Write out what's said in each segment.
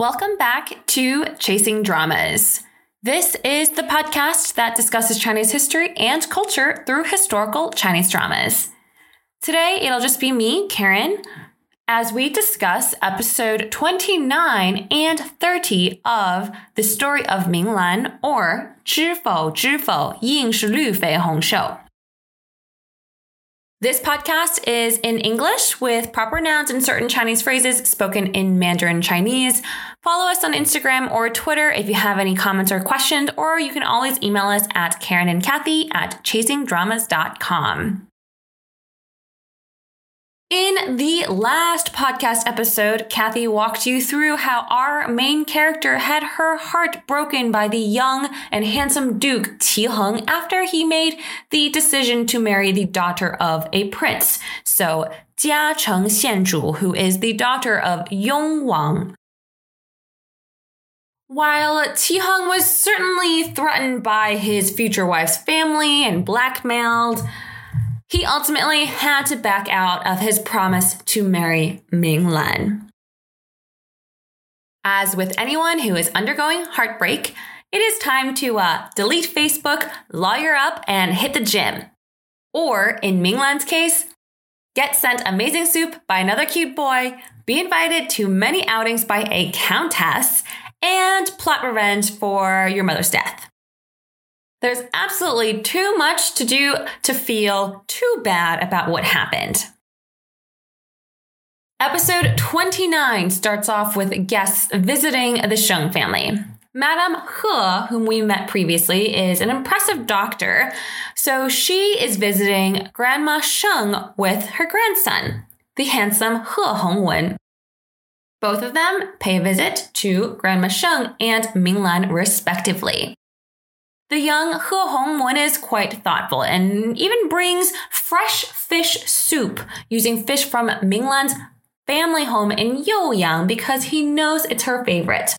Welcome back to Chasing Dramas. This is the podcast that discusses Chinese history and culture through historical Chinese dramas. Today, it'll just be me, Karen, as we discuss episode 29 and 30 of The Story of Minglan or 知否知否应是绿肥红瘦. This podcast is in English with proper nouns and certain Chinese phrases spoken in Mandarin Chinese. Follow us on Instagram or Twitter if you have any comments or questions, or you can always email us at Karen and Kathy at chasingdramas.com. In the last podcast episode, Kathy walked you through how our main character had her heart broken by the young and handsome Duke Qi Heng after he made the decision to marry the daughter of a prince. So, Jia Cheng Xianzhu, who is the daughter of Yong Wang. While Qi Heng was certainly threatened by his future wife's family and blackmailed, he ultimately had to back out of his promise to marry Ming Lan. As with anyone who is undergoing heartbreak, it is time to uh, delete Facebook, lawyer up, and hit the gym. Or, in Ming Lan's case, get sent amazing soup by another cute boy, be invited to many outings by a countess, and plot revenge for your mother's death. There's absolutely too much to do to feel too bad about what happened. Episode 29 starts off with guests visiting the Sheng family. Madame He, whom we met previously, is an impressive doctor, so she is visiting Grandma Sheng with her grandson, the handsome He Hongwen. Both of them pay a visit to Grandma Sheng and Minglan respectively. The young He Hongwen is quite thoughtful and even brings fresh fish soup using fish from Minglan's family home in Youyang because he knows it's her favorite.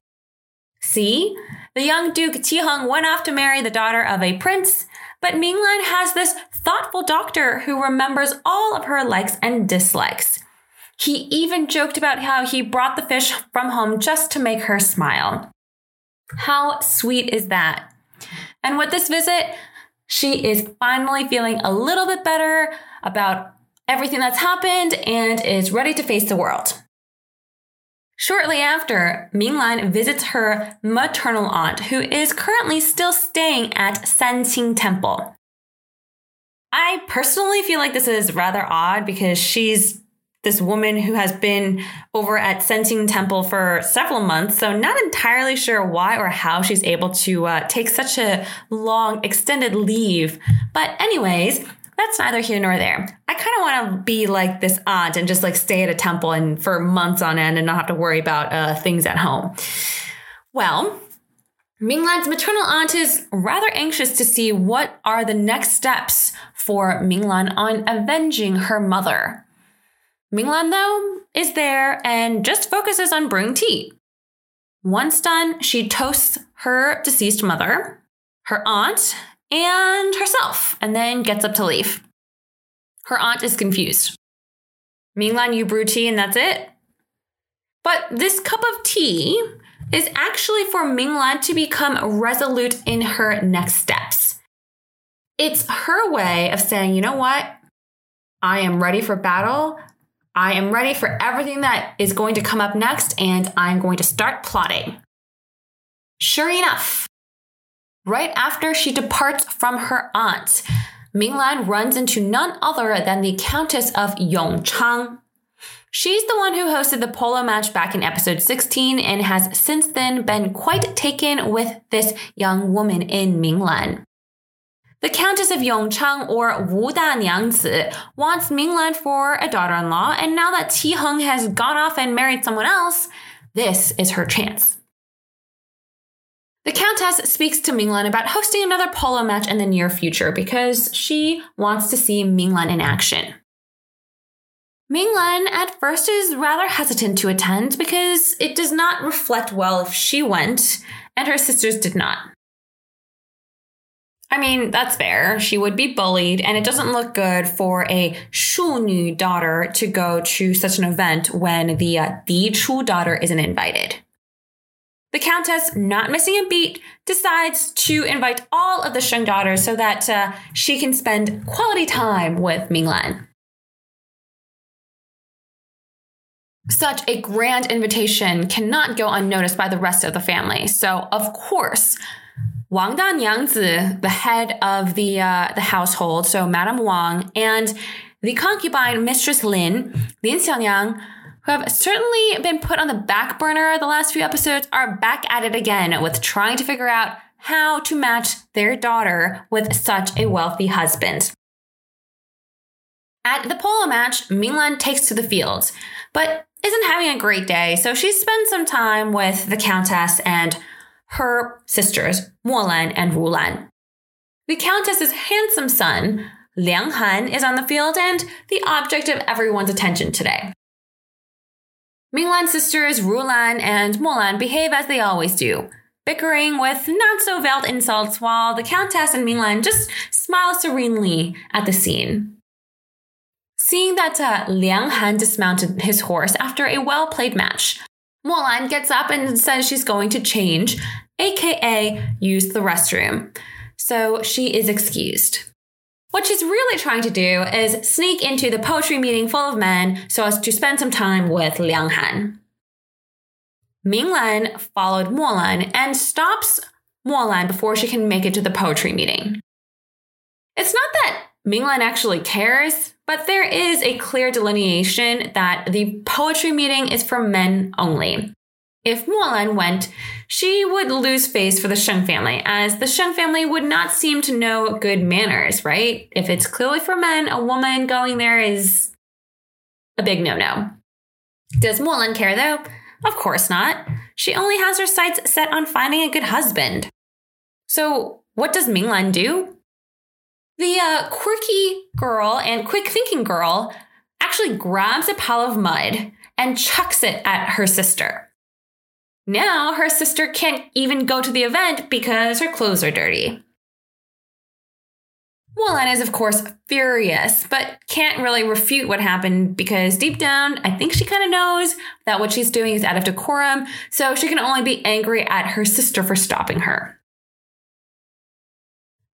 See, the young Duke Qi Heng went off to marry the daughter of a prince, but Minglan has this thoughtful doctor who remembers all of her likes and dislikes. He even joked about how he brought the fish from home just to make her smile. How sweet is that? And with this visit, she is finally feeling a little bit better about everything that's happened and is ready to face the world. Shortly after, Ming Minglan visits her maternal aunt, who is currently still staying at Sanqing Temple. I personally feel like this is rather odd because she's this woman who has been over at Sanqing Temple for several months. So, not entirely sure why or how she's able to uh, take such a long, extended leave. But, anyways, that's neither here nor there. I kind of want to be like this aunt and just like stay at a temple and for months on end and not have to worry about uh, things at home. Well, Minglan's maternal aunt is rather anxious to see what are the next steps for Minglan on avenging her mother. Minglan, though, is there and just focuses on brewing tea. Once done, she toasts her deceased mother, her aunt, and herself, and then gets up to leave. Her aunt is confused. Minglan, you brew tea and that's it? But this cup of tea is actually for Minglan to become resolute in her next steps. It's her way of saying, you know what? I am ready for battle. I am ready for everything that is going to come up next, and I'm going to start plotting. Sure enough, right after she departs from her aunt, Minglan runs into none other than the Countess of Yongchang. She's the one who hosted the polo match back in episode 16 and has since then been quite taken with this young woman in Minglan. The Countess of Yongchang, or Wu Da Niangzi, wants Minglan for a daughter-in-law, and now that Qi Heng has gone off and married someone else, this is her chance. The Countess speaks to Minglan about hosting another polo match in the near future because she wants to see Minglan in action. Minglan at first is rather hesitant to attend because it does not reflect well if she went and her sisters did not. I mean, that's fair. She would be bullied, and it doesn't look good for a Shunu daughter to go to such an event when the uh, Di Chu daughter isn't invited. The Countess, not missing a beat, decides to invite all of the Sheng daughters so that uh, she can spend quality time with Minglan. Such a grand invitation cannot go unnoticed by the rest of the family. So, of course, Wang Da Niangzi, the head of the uh, the household, so Madame Wang, and the concubine Mistress Lin, Lin Xiaoniang, who have certainly been put on the back burner the last few episodes, are back at it again with trying to figure out how to match their daughter with such a wealthy husband. At the polo match, Minglan takes to the fields, but isn't having a great day, so she spends some time with the Countess and her sisters, Molan and Rulan. The Countess's handsome son, Liang Han, is on the field and the object of everyone's attention today. Minglan's sisters, Rulan and Molan, behave as they always do, bickering with not so veiled insults while the Countess and Minglan just smile serenely at the scene. Seeing that uh, Liang Han dismounted his horse after a well played match, Molan gets up and says she's going to change, aka use the restroom. So she is excused. What she's really trying to do is sneak into the poetry meeting full of men so as to spend some time with Liang Han. Minglan followed Molan and stops Molan before she can make it to the poetry meeting. It's not that Minglan actually cares, but there is a clear delineation that the poetry meeting is for men only. If Molan went, she would lose face for the Sheng family, as the Sheng family would not seem to know good manners, right? If it's clearly for men, a woman going there is a big no no. Does Molan care though? Of course not. She only has her sights set on finding a good husband. So, what does Minglan do? The uh, quirky girl and quick thinking girl actually grabs a pile of mud and chucks it at her sister. Now her sister can't even go to the event because her clothes are dirty. Molan is, of course, furious, but can't really refute what happened because deep down, I think she kind of knows that what she's doing is out of decorum, so she can only be angry at her sister for stopping her.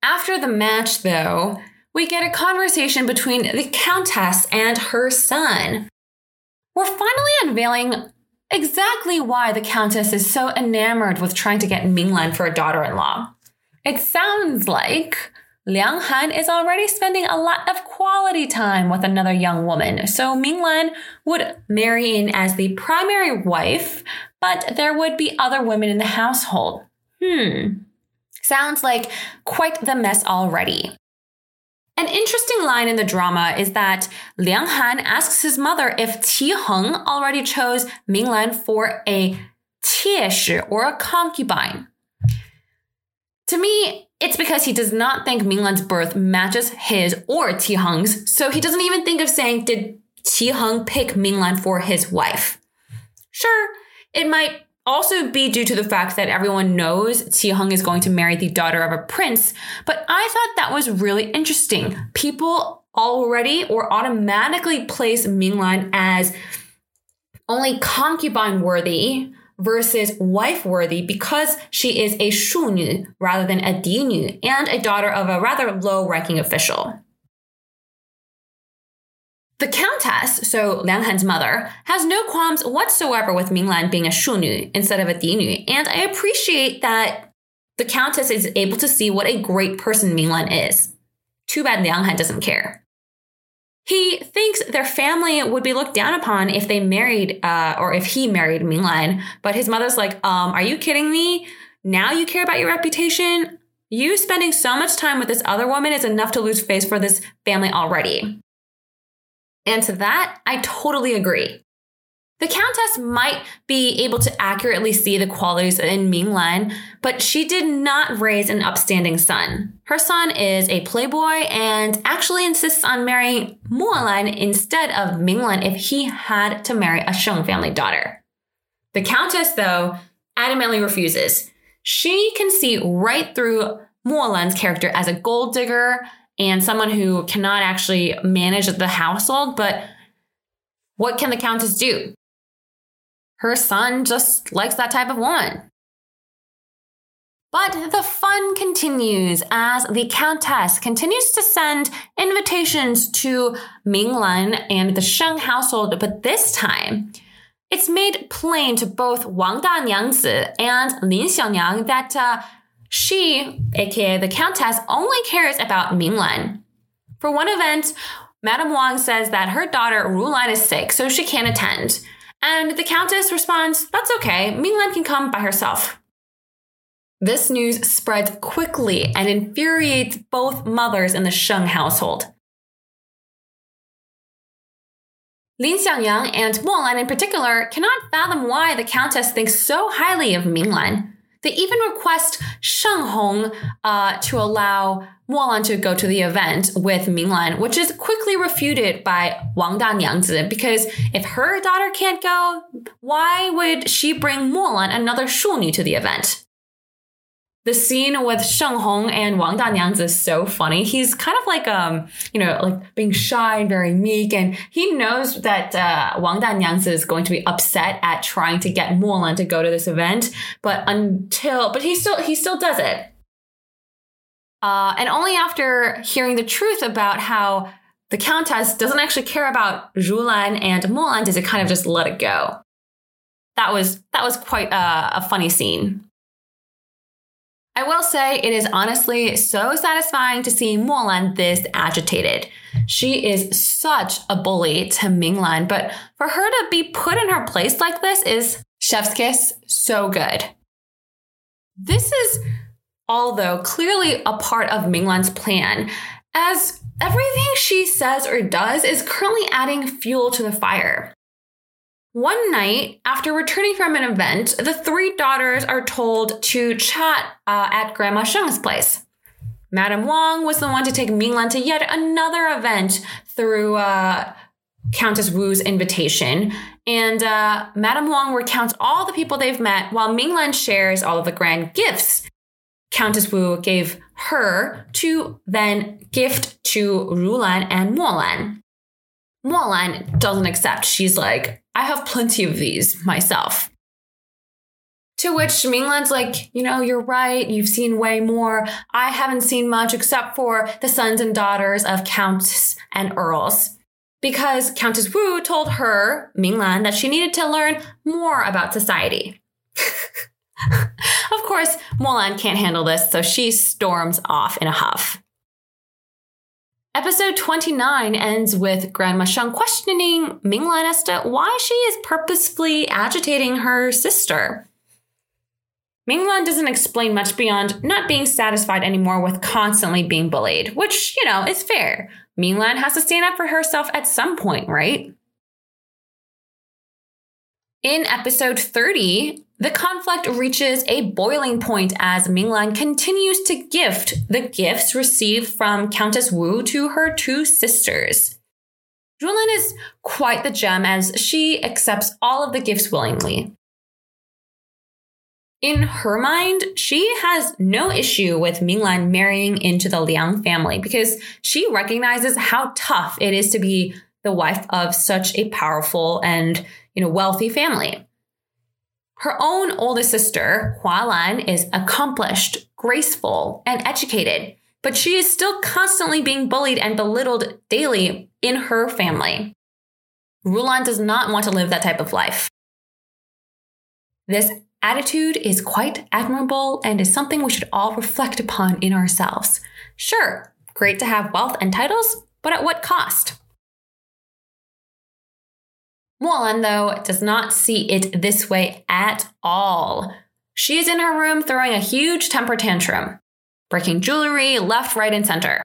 After the match, though, we get a conversation between the Countess and her son. We're finally unveiling exactly why the Countess is so enamored with trying to get Minglan for a daughter in law. It sounds like Liang Han is already spending a lot of quality time with another young woman, so Minglan would marry in as the primary wife, but there would be other women in the household. Hmm, Sounds like quite the mess already. An interesting line in the drama is that Liang Han asks his mother if Qi Heng already chose Minglan for a tieshi or a concubine. To me, it's because he does not think Minglan's birth matches his or Qi Heng's, so he doesn't even think of saying, Did Qi Heng pick Minglan for his wife? Sure, it might also be due to the fact that everyone knows Qi Heng is going to marry the daughter of a prince, but I thought that was really interesting. People already or automatically place Minglan as only concubine worthy versus wife worthy because she is a shunyu rather than a dinyu and a daughter of a rather low ranking official. The Countess, so Liang Han's mother, has no qualms whatsoever with Minglan being a shunyu instead of a dinyu, and I appreciate that the Countess is able to see what a great person Minglan is. Too bad Liang Han doesn't care. He thinks their family would be looked down upon if they married, uh, or if he married Minglan, but his mother's like, um, are you kidding me? Now you care about your reputation? You spending so much time with this other woman is enough to lose face for this family already. And to that, I totally agree. The Countess might be able to accurately see the qualities in Ming Minglan, but she did not raise an upstanding son. Her son is a playboy and actually insists on marrying Molan instead of Ming Minglan if he had to marry a Sheng family daughter. The Countess, though, adamantly refuses. She can see right through Molan's character as a gold digger and someone who cannot actually manage the household. But what can the Countess do? Her son just likes that type of woman. But the fun continues as the Countess continues to send invitations to Minglan and the Sheng household, but this time, it's made plain to both Wang Da Niangzi and Lin Xiaoniang that uh, she, aka the Countess, only cares about Minglan. For one event, Madame Wang says that her daughter Rulan is sick, so she can't attend. And the Countess responds, That's okay, Minglan can come by herself. This news spreads quickly and infuriates both mothers in the Sheng household. Lin Xiaoniang and Molan in particular cannot fathom why the Countess thinks so highly of Minglan. They even request Sheng Hong uh, to allow Molan to go to the event with Minglan, which is quickly refuted by Wang Da Niangzi because if her daughter can't go, why would she bring Molan, another Shuni, to the event? The scene with Sheng Hong and Wang Danyang is so funny. He's kind of like, um, you know, like being shy and very meek. And he knows that, uh, Wang Danyang is going to be upset at trying to get Molan to go to this event. But until, but he still, he still does it. Uh, and only after hearing the truth about how the Countess doesn't actually care about Rulan and Molan does it kind of just let it go. That was, that was quite a, a funny scene. I will say it is honestly so satisfying to see Molan this agitated. She is such a bully to Minglan, but for her to be put in her place like this is chef's kiss, so good. This is although clearly a part of Minglan's plan, as everything she says or does is currently adding fuel to the fire. One night, after returning from an event, the three daughters are told to chat uh, at Grandma Sheng's place. Madame Wang was the one to take Minglan to yet another event through uh, Countess Wu's invitation. And uh, Madame Wang recounts all the people they've met while Minglan shares all of the grand gifts Countess Wu gave her to then gift to Rulan and Molan. Molan doesn't accept. She's like, I have plenty of these myself. To which Minglan's like, you know, you're right. You've seen way more. I haven't seen much except for the sons and daughters of counts and earls. Because Countess Wu told her, Minglan, that she needed to learn more about society. of course, Molan can't handle this, so she storms off in a huff. Episode 29 ends with Grandma Sheng questioning Minglan as to why she is purposefully agitating her sister. Minglan doesn't explain much beyond not being satisfied anymore with constantly being bullied, which, you know, is fair. Minglan has to stand up for herself at some point, right? In episode 30, the conflict reaches a boiling point as Minglan continues to gift the gifts received from Countess Wu to her two sisters. Rulan is quite the gem as she accepts all of the gifts willingly. In her mind, she has no issue with Minglan marrying into the Liang family because she recognizes how tough it is to be the wife of such a powerful and, you know, wealthy family. Her own oldest sister, Hua Lan, is accomplished, graceful, and educated, but she is still constantly being bullied and belittled daily in her family. Rulan does not want to live that type of life. This attitude is quite admirable and is something we should all reflect upon in ourselves. Sure, great to have wealth and titles, but at what cost? Molan, though, does not see it this way at all. She is in her room throwing a huge temper tantrum, breaking jewelry left, right, and center.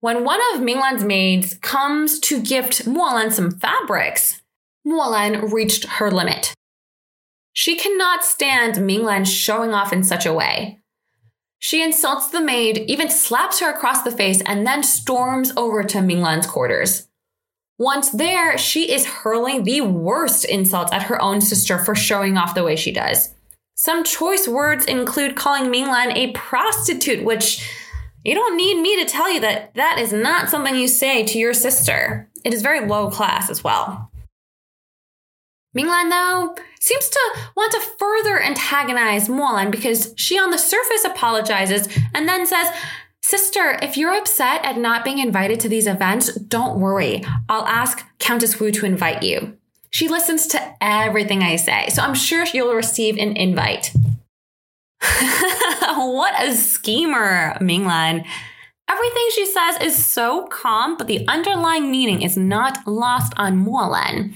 When one of Minglan's maids comes to gift Molan some fabrics, Molan reached her limit. She cannot stand Minglan showing off in such a way. She insults the maid, even slaps her across the face, and then storms over to Minglan's quarters. Once there, she is hurling the worst insults at her own sister for showing off the way she does. Some choice words include calling Minglan a prostitute, which you don't need me to tell you that that is not something you say to your sister. It is very low class as well. Minglan, though, seems to want to further antagonize Molan because she on the surface apologizes and then says, Sister, if you're upset at not being invited to these events, don't worry. I'll ask Countess Wu to invite you. She listens to everything I say, so I'm sure you'll receive an invite. what a schemer, Minglan. Everything she says is so calm, but the underlying meaning is not lost on Molan.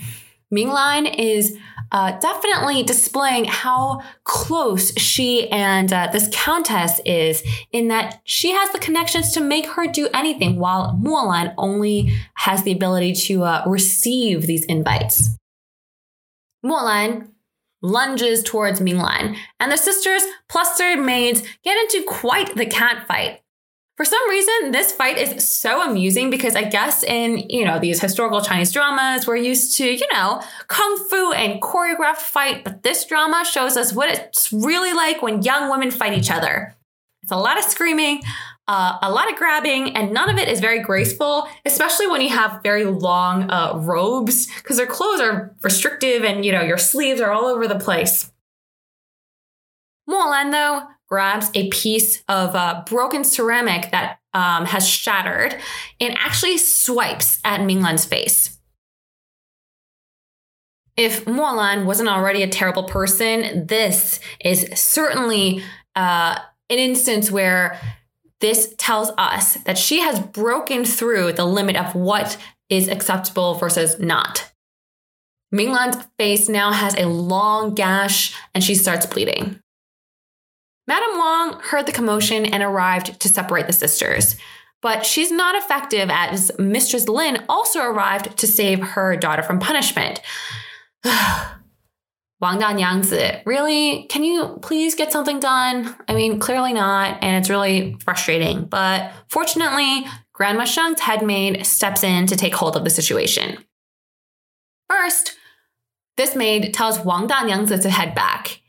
Minglan is uh, definitely displaying how close she and uh, this countess is in that she has the connections to make her do anything while Molan only has the ability to uh, receive these invites. Molan lunges towards Minglan and the sisters plus their maids get into quite the cat fight. For some reason, this fight is so amusing because I guess in, you know, these historical Chinese dramas, we're used to, you know, kung fu and choreographed fight, but this drama shows us what it's really like when young women fight each other. It's a lot of screaming, uh, a lot of grabbing, and none of it is very graceful, especially when you have very long uh, robes because their clothes are restrictive and, you know, your sleeves are all over the place. Molan, though, grabs a piece of uh, broken ceramic that um, has shattered and actually swipes at Minglan's face. If Molan wasn't already a terrible person, this is certainly uh, an instance where this tells us that she has broken through the limit of what is acceptable versus not. Minglan's face now has a long gash and she starts bleeding. Madame Wang heard the commotion and arrived to separate the sisters. But she's not effective as Mistress Lin also arrived to save her daughter from punishment. Wang Da Niangzi, really? Can you please get something done? I mean, clearly not, and it's really frustrating. But fortunately, Grandma Sheng's head maid steps in to take hold of the situation. First, this maid tells Wang Da Niangzi to head back.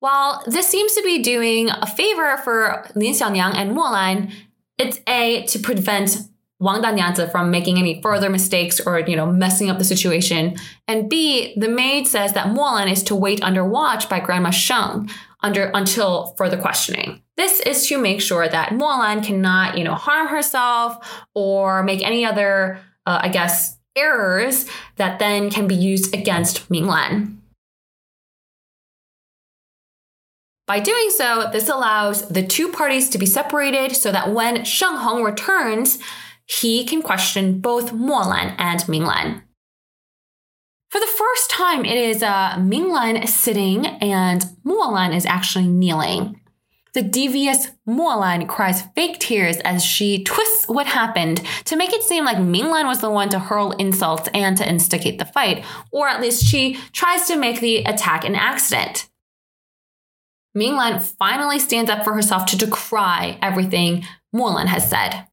While this seems to be doing a favor for Lin Xiaoniang and Molan, it's A, to prevent Wang Da Niangzi from making any further mistakes or, you know, messing up the situation. And B, the maid says that Molan is to wait under watch by Grandma Sheng under, until further questioning. This is to make sure that Molan cannot, you know, harm herself or make any other, uh, I guess, errors that then can be used against Minglan. By doing so, this allows the two parties to be separated so that when Sheng Hong returns, he can question both Molan and Minglan. For the first time, it is uh, Minglan sitting and Molan is actually kneeling. The devious Molan cries fake tears as she twists what happened to make it seem like Minglan was the one to hurl insults and to instigate the fight, or at least she tries to make the attack an accident. Minglan finally stands up for herself to decry everything Molan has said.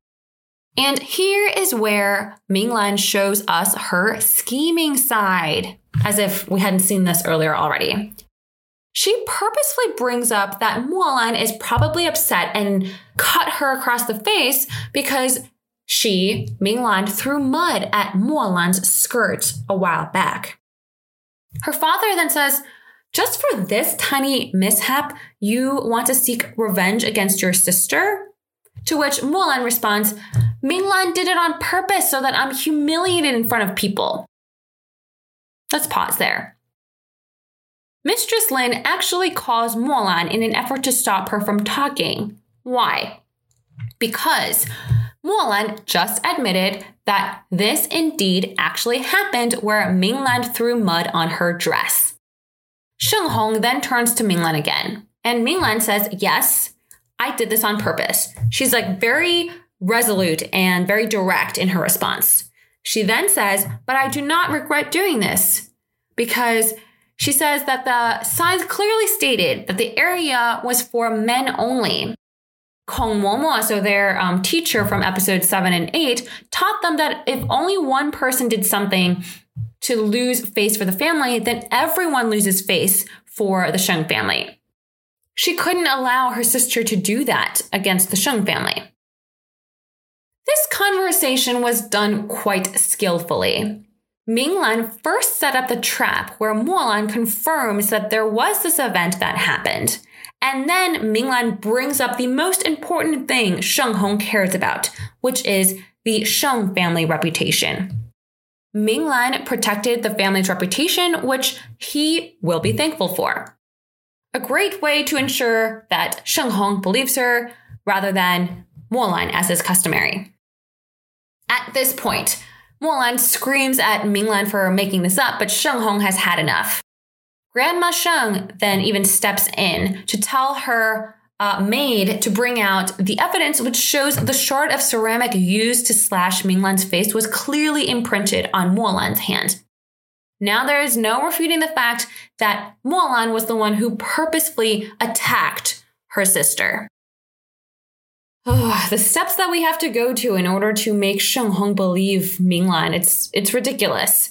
And here is where Minglan shows us her scheming side, as if we hadn't seen this earlier already. She purposefully brings up that Molan is probably upset and cut her across the face because she, Minglan, threw mud at Molan's skirt a while back. Her father then says, just for this tiny mishap, you want to seek revenge against your sister? To which Molan responds, Minglan did it on purpose so that I'm humiliated in front of people. Let's pause there. Mistress Lin actually calls Molan in an effort to stop her from talking. Why? Because Molan just admitted that this indeed actually happened where Minglan threw mud on her dress. Sheng Hong then turns to Minglan again. And Minglan says, Yes, I did this on purpose. She's like very resolute and very direct in her response. She then says, But I do not regret doing this because she says that the signs clearly stated that the area was for men only. Kong Momo, so their um, teacher from episode 7 and 8, taught them that if only one person did something to lose face for the family, then everyone loses face for the Sheng family. She couldn't allow her sister to do that against the Sheng family. This conversation was done quite skillfully. Minglan first set up the trap where Molan confirms that there was this event that happened. And then Minglan brings up the most important thing Sheng Hong cares about, which is the Sheng family reputation. Minglan protected the family's reputation, which he will be thankful for. A great way to ensure that Sheng Hong believes her rather than Molan as is customary. At this point, Molan screams at Minglan for making this up, but Sheng Hong has had enough. Grandma Sheng then even steps in to tell her uh, maid to bring out the evidence which shows the shard of ceramic used to slash Minglan's face was clearly imprinted on Molan's hand. Now there is no refuting the fact that Molan was the one who purposefully attacked her sister. Oh, the steps that we have to go to in order to make Sheng Hong believe Minglan, it's it's ridiculous.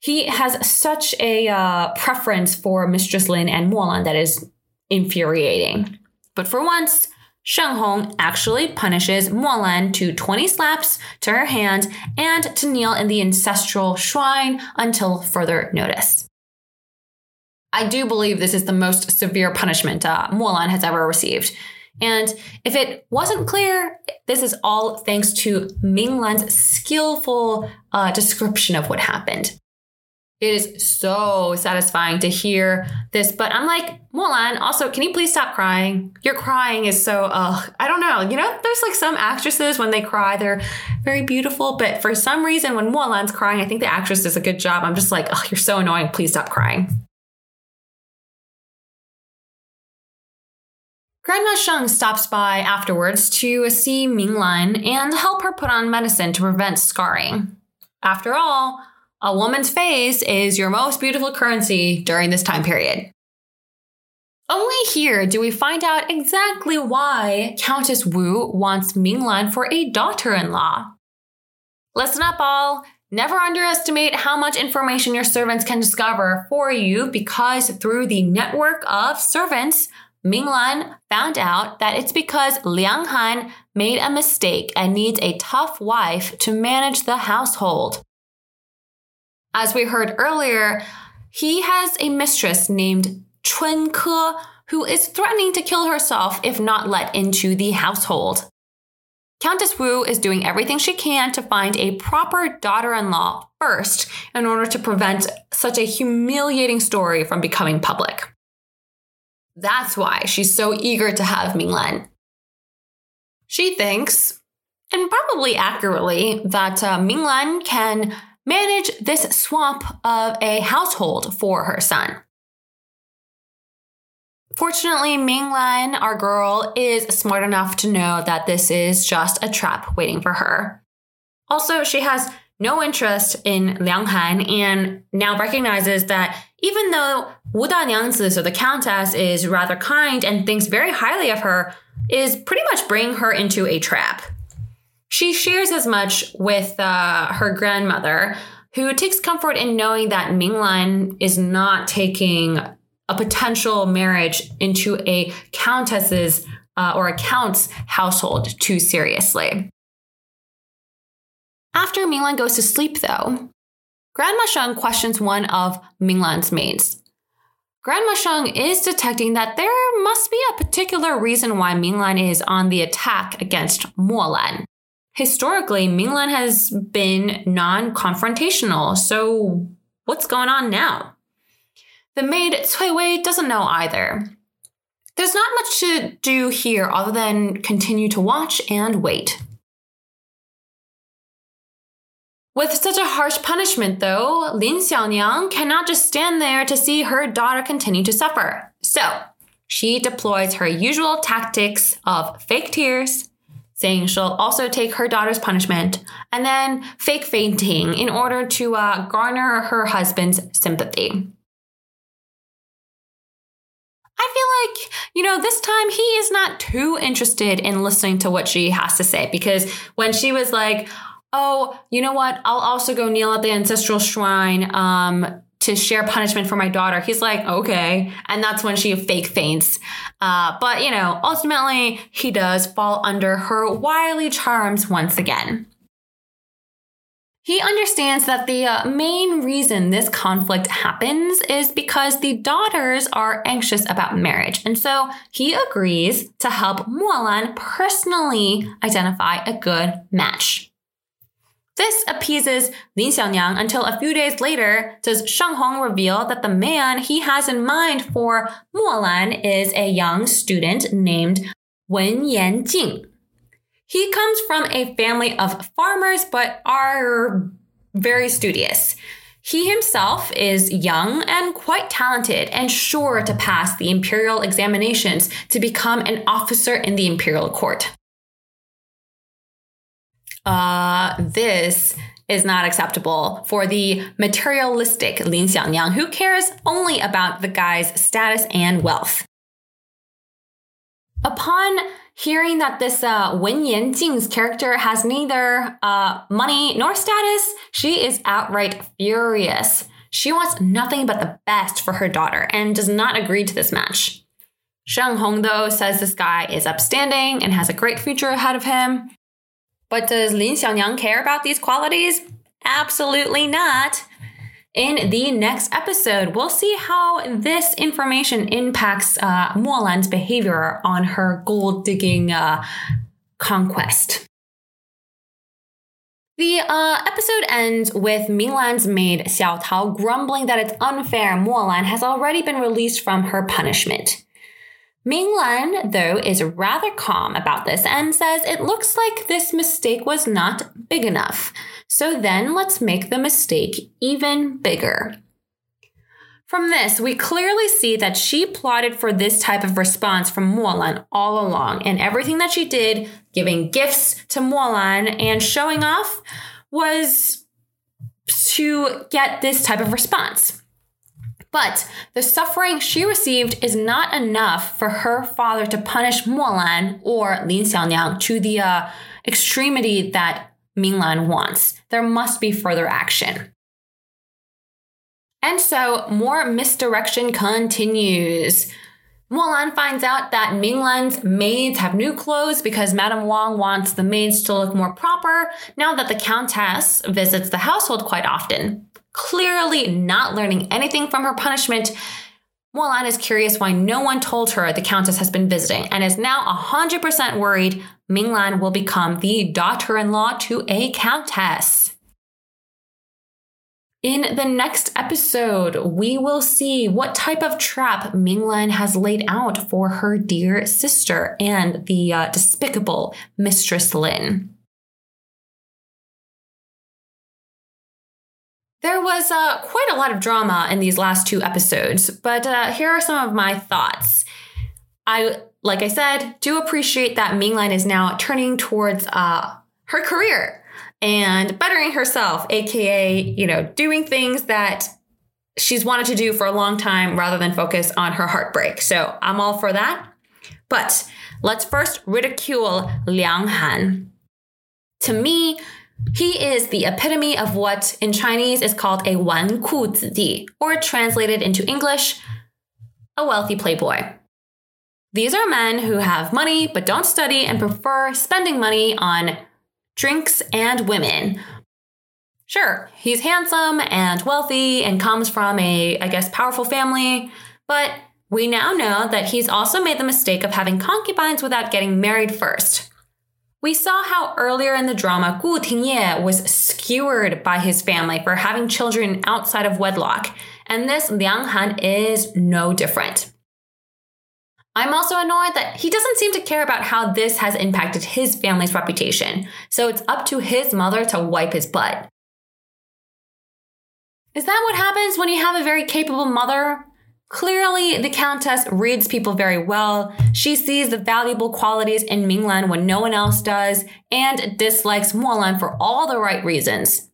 He has such a uh, preference for Mistress Lin and Molan that is infuriating. But for once, Sheng Hong actually punishes Molan to 20 slaps to her hand and to kneel in the ancestral shrine until further notice. I do believe this is the most severe punishment uh, Molan has ever received. And if it wasn't clear, this is all thanks to Minglan's skillful uh, description of what happened. It is so satisfying to hear this, but I'm like, Molan, also, can you please stop crying? Your crying is so, ugh, I don't know. You know, there's like some actresses when they cry, they're very beautiful, but for some reason, when Molan's crying, I think the actress does a good job. I'm just like, oh, you're so annoying. Please stop crying. Grandma Sheng stops by afterwards to see Ming Minglan and help her put on medicine to prevent scarring. After all, a woman's face is your most beautiful currency during this time period. Only here do we find out exactly why Countess Wu wants Minglan for a daughter in law. Listen up, all. Never underestimate how much information your servants can discover for you because through the network of servants, Minglan found out that it's because Liang Han made a mistake and needs a tough wife to manage the household. As we heard earlier, he has a mistress named Chun Ke who is threatening to kill herself if not let into the household. Countess Wu is doing everything she can to find a proper daughter in law first in order to prevent such a humiliating story from becoming public. That's why she's so eager to have Ming Minglan. She thinks, and probably accurately, that uh, Minglan can manage this swamp of a household for her son. Fortunately, Minglan, our girl, is smart enough to know that this is just a trap waiting for her. Also, she has no interest in Liang Han and now recognizes that even though Wu Da Niangzi, so the countess, is rather kind and thinks very highly of her, is pretty much bringing her into a trap. She shares as much with uh, her grandmother, who takes comfort in knowing that Minglan is not taking a potential marriage into a countess's uh, or a count's household too seriously. After Minglan goes to sleep, though, Grandma Sheng questions one of Minglan's maids. Grandma Sheng is detecting that there must be a particular reason why Minglan is on the attack against Molan. Historically, Minglan has been non confrontational, so what's going on now? The maid Cui Wei doesn't know either. There's not much to do here other than continue to watch and wait. With such a harsh punishment, though, Lin Xiaoniang cannot just stand there to see her daughter continue to suffer. So, she deploys her usual tactics of fake tears, saying she'll also take her daughter's punishment, and then fake fainting in order to uh, garner her husband's sympathy. I feel like, you know, this time he is not too interested in listening to what she has to say because when she was like, oh, you know what, I'll also go kneel at the ancestral shrine um, to share punishment for my daughter. He's like, okay. And that's when she fake faints. Uh, but, you know, ultimately, he does fall under her wily charms once again. He understands that the uh, main reason this conflict happens is because the daughters are anxious about marriage. And so he agrees to help Molan personally identify a good match. This appeases Lin Xiaoniang until a few days later does Sheng Hong reveal that the man he has in mind for Molan is a young student named Wen Yanjing. He comes from a family of farmers, but are very studious. He himself is young and quite talented and sure to pass the imperial examinations to become an officer in the imperial court. Uh, this is not acceptable for the materialistic Lin Xiaoniang who cares only about the guy's status and wealth. Upon hearing that this uh, Wen Yanjing's character has neither uh, money nor status, she is outright furious. She wants nothing but the best for her daughter and does not agree to this match. Sheng Hong, though, says this guy is upstanding and has a great future ahead of him. But does Lin Xiaoniang care about these qualities? Absolutely not. In the next episode, we'll see how this information impacts uh, Molan's behavior on her gold digging uh, conquest. The uh, episode ends with Minglan's maid Xiao Tao grumbling that it's unfair Molan has already been released from her punishment. Minglan, though, is rather calm about this and says it looks like this mistake was not big enough. So then let's make the mistake even bigger. From this, we clearly see that she plotted for this type of response from Molan all along, and everything that she did, giving gifts to Molan and showing off, was to get this type of response. But the suffering she received is not enough for her father to punish Molan or Lin Xiaoniang to the uh, extremity that Minglan wants. There must be further action. And so more misdirection continues. Molan finds out that Minglan's maids have new clothes because Madame Wang wants the maids to look more proper now that the Countess visits the household quite often. Clearly not learning anything from her punishment, Molan is curious why no one told her the Countess has been visiting and is now 100% worried Minglan will become the daughter in law to a Countess. In the next episode, we will see what type of trap Minglan has laid out for her dear sister and the uh, despicable Mistress Lin. There was uh, quite a lot of drama in these last two episodes, but uh, here are some of my thoughts. I, like I said, do appreciate that Ming Minglan is now turning towards uh, her career and bettering herself, aka, you know, doing things that she's wanted to do for a long time rather than focus on her heartbreak. So I'm all for that. But let's first ridicule Liang Han. To me, he is the epitome of what in Chinese is called a wan ku zi, or translated into English, a wealthy playboy. These are men who have money but don't study and prefer spending money on drinks and women. Sure, he's handsome and wealthy and comes from a, I guess, powerful family, but we now know that he's also made the mistake of having concubines without getting married first. We saw how earlier in the drama Gu Tingye was skewered by his family for having children outside of wedlock, and this Liang Han is no different. I'm also annoyed that he doesn't seem to care about how this has impacted his family's reputation, so it's up to his mother to wipe his butt. Is that what happens when you have a very capable mother? Clearly, the Countess reads people very well. She sees the valuable qualities in Minglan when no one else does, and dislikes Molan for all the right reasons.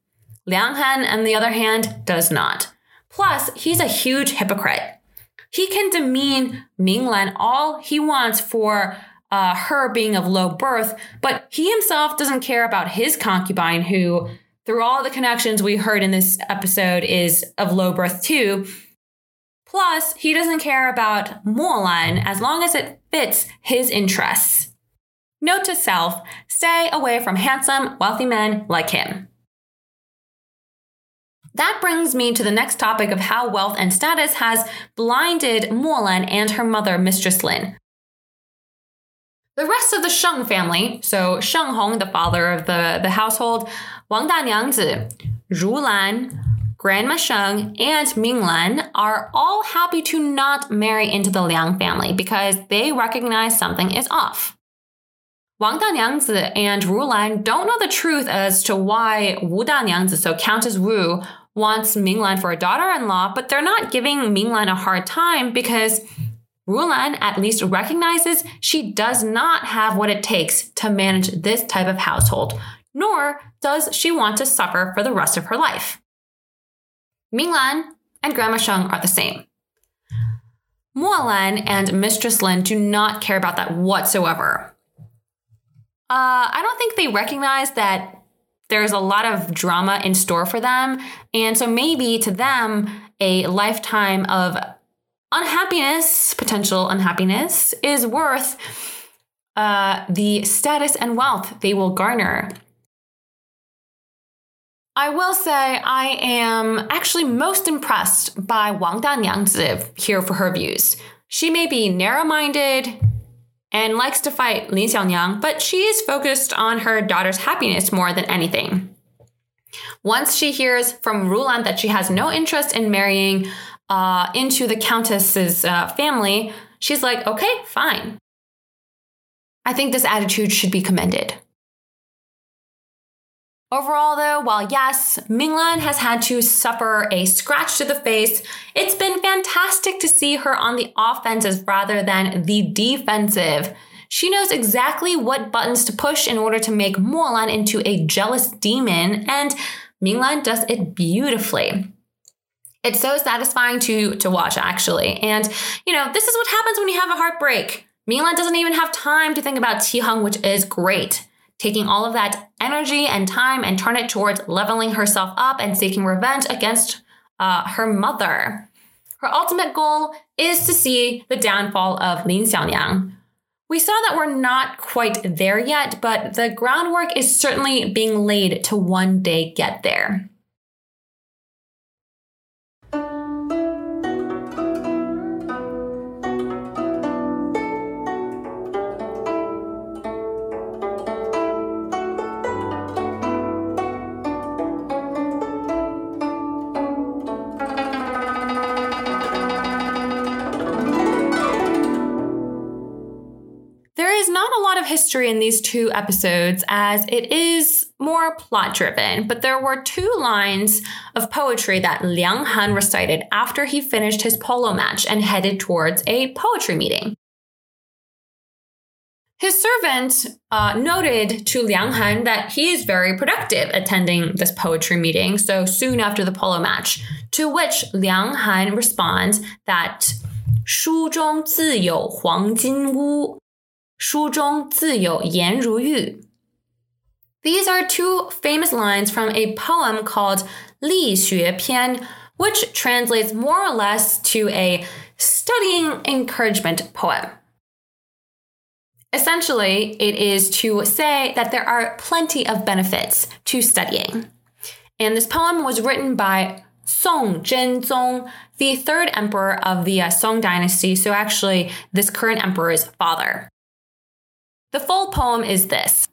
Liang Han, on the other hand, does not. Plus, he's a huge hypocrite. He can demean Minglan all he wants for uh, her being of low birth, but he himself doesn't care about his concubine, who, through all the connections we heard in this episode, is of low birth too Plus, he doesn't care about Molan as long as it fits his interests. Note to self, stay away from handsome, wealthy men like him. That brings me to the next topic of how wealth and status has blinded Mo Lan and her mother, Mistress Lin. The rest of the Sheng family, so Sheng Hong, the father of the, the household, Wang Da Niangzi, Ru Lan, Grandma Sheng, and Ming Lan are all happy to not marry into the Liang family because they recognize something is off. Wang Da Niangzi and Ru Lan don't know the truth as to why Wu Da Niangzi, so Countess Wu, wants Minglan for a daughter-in-law, but they're not giving Minglan a hard time because Rulan at least recognizes she does not have what it takes to manage this type of household, nor does she want to suffer for the rest of her life. Minglan and Grandma Sheng are the same. Molan and Mistress Lin do not care about that whatsoever. Uh, I don't think they recognize that there's a lot of drama in store for them. And so maybe to them, a lifetime of unhappiness, potential unhappiness, is worth uh, the status and wealth they will garner. I will say I am actually most impressed by Wang Da Niangzi here for her views. She may be narrow minded and likes to fight Lin Xiaoniang, but she is focused on her daughter's happiness more than anything. Once she hears from Rulan that she has no interest in marrying uh, into the countess's uh, family, she's like, okay, fine. I think this attitude should be commended. Overall, though, while yes, Minglan has had to suffer a scratch to the face, it's been fantastic to see her on the offensive rather than the defensive. She knows exactly what buttons to push in order to make Molan into a jealous demon, and Minglan does it beautifully. It's so satisfying to to watch actually. And you know, this is what happens when you have a heartbreak. Minglan doesn't even have time to think about Hung, which is great. Taking all of that energy and time and turn it towards leveling herself up and seeking revenge against uh, her mother. Her ultimate goal is to see the downfall of Lin Xiaoniang. We saw that we're not quite there yet, but the groundwork is certainly being laid to one day get there. history in these two episodes as it is more plot driven, but there were two lines of poetry that Liang Han recited after he finished his polo match and headed towards a poetry meeting. His servant uh, noted to Liang Han that he is very productive attending this poetry meeting, so soon after the polo match, to which Liang Han responds that 书中自有黄金屋， 书中自有颜如玉. These are two famous lines from a poem called Li Xue Pian, which translates more or less to a studying encouragement poem. Essentially, it is to say that there are plenty of benefits to studying. And this poem was written by Song Zhenzong, the third emperor of the uh, Song dynasty, so actually this current emperor's father. The full poem is this.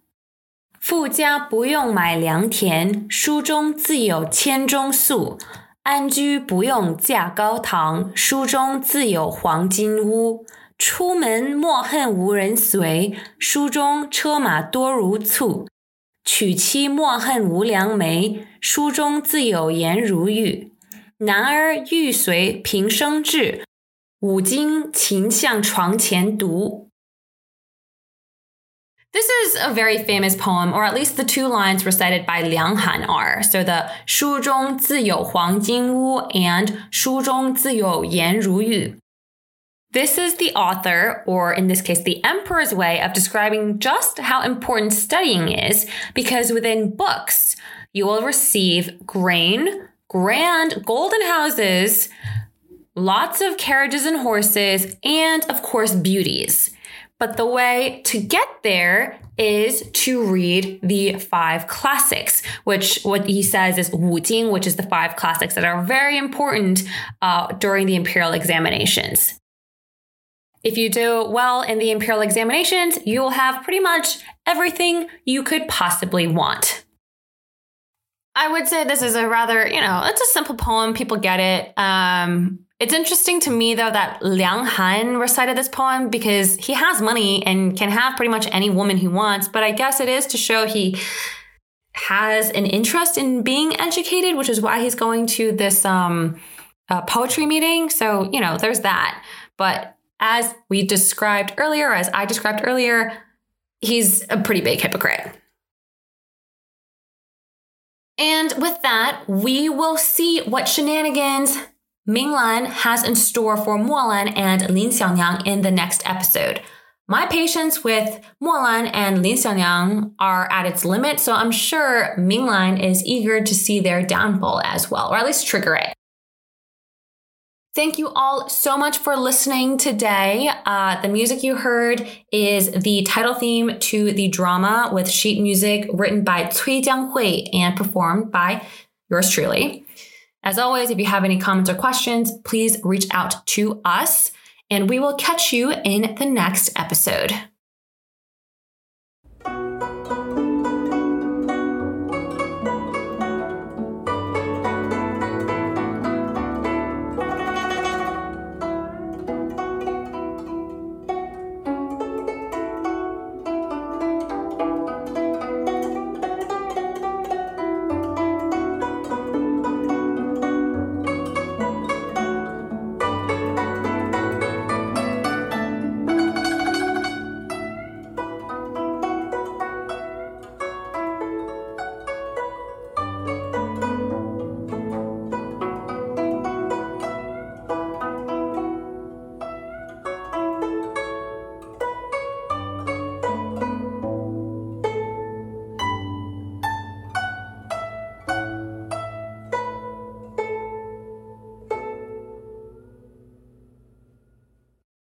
富家不用买良田，书中自有千钟粟；安居不用架高堂，书中自有黄金屋。出门莫恨无人随，书中车马多如簇；娶妻莫恨无良媒，书中自有颜如玉。男儿欲随平生志，五经勤向床前读。this is a very famous poem, or at least the two lines recited by Liang Han are. So the 书中自有黄金屋 and 书中自有颜如玉. This is the author, or in this case, the emperor's way of describing just how important studying is, because within books, you will receive grain, grand golden houses, lots of carriages and horses, and of course, beauties. but the way to get there is to read the five classics, which what he says is Wu Jing, which is the five classics that are very important uh, during the imperial examinations. If you do well in the imperial examinations, you will have pretty much everything you could possibly want. I would say this is a rather, you know, it's a simple poem. People get it. Um, it's interesting to me though that Liang Han recited this poem because he has money and can have pretty much any woman he wants. But I guess it is to show he has an interest in being educated, which is why he's going to this um, uh, poetry meeting. So you know, there's that. But as we described earlier, as I described earlier, he's a pretty big hypocrite. And with that, we will see what shenanigans Minglan has in store for Molan and Lin Xiaoniang in the next episode. My patience with Molan and Lin Xiaoniang are at its limit, so I'm sure Ming Minglan is eager to see their downfall as well, or at least trigger it. Thank you all so much for listening today. Uh, the music you heard is the title theme to the drama with sheet music written by Cui Jianghui and performed by yours truly. As always, if you have any comments or questions, please reach out to us and we will catch you in the next episode.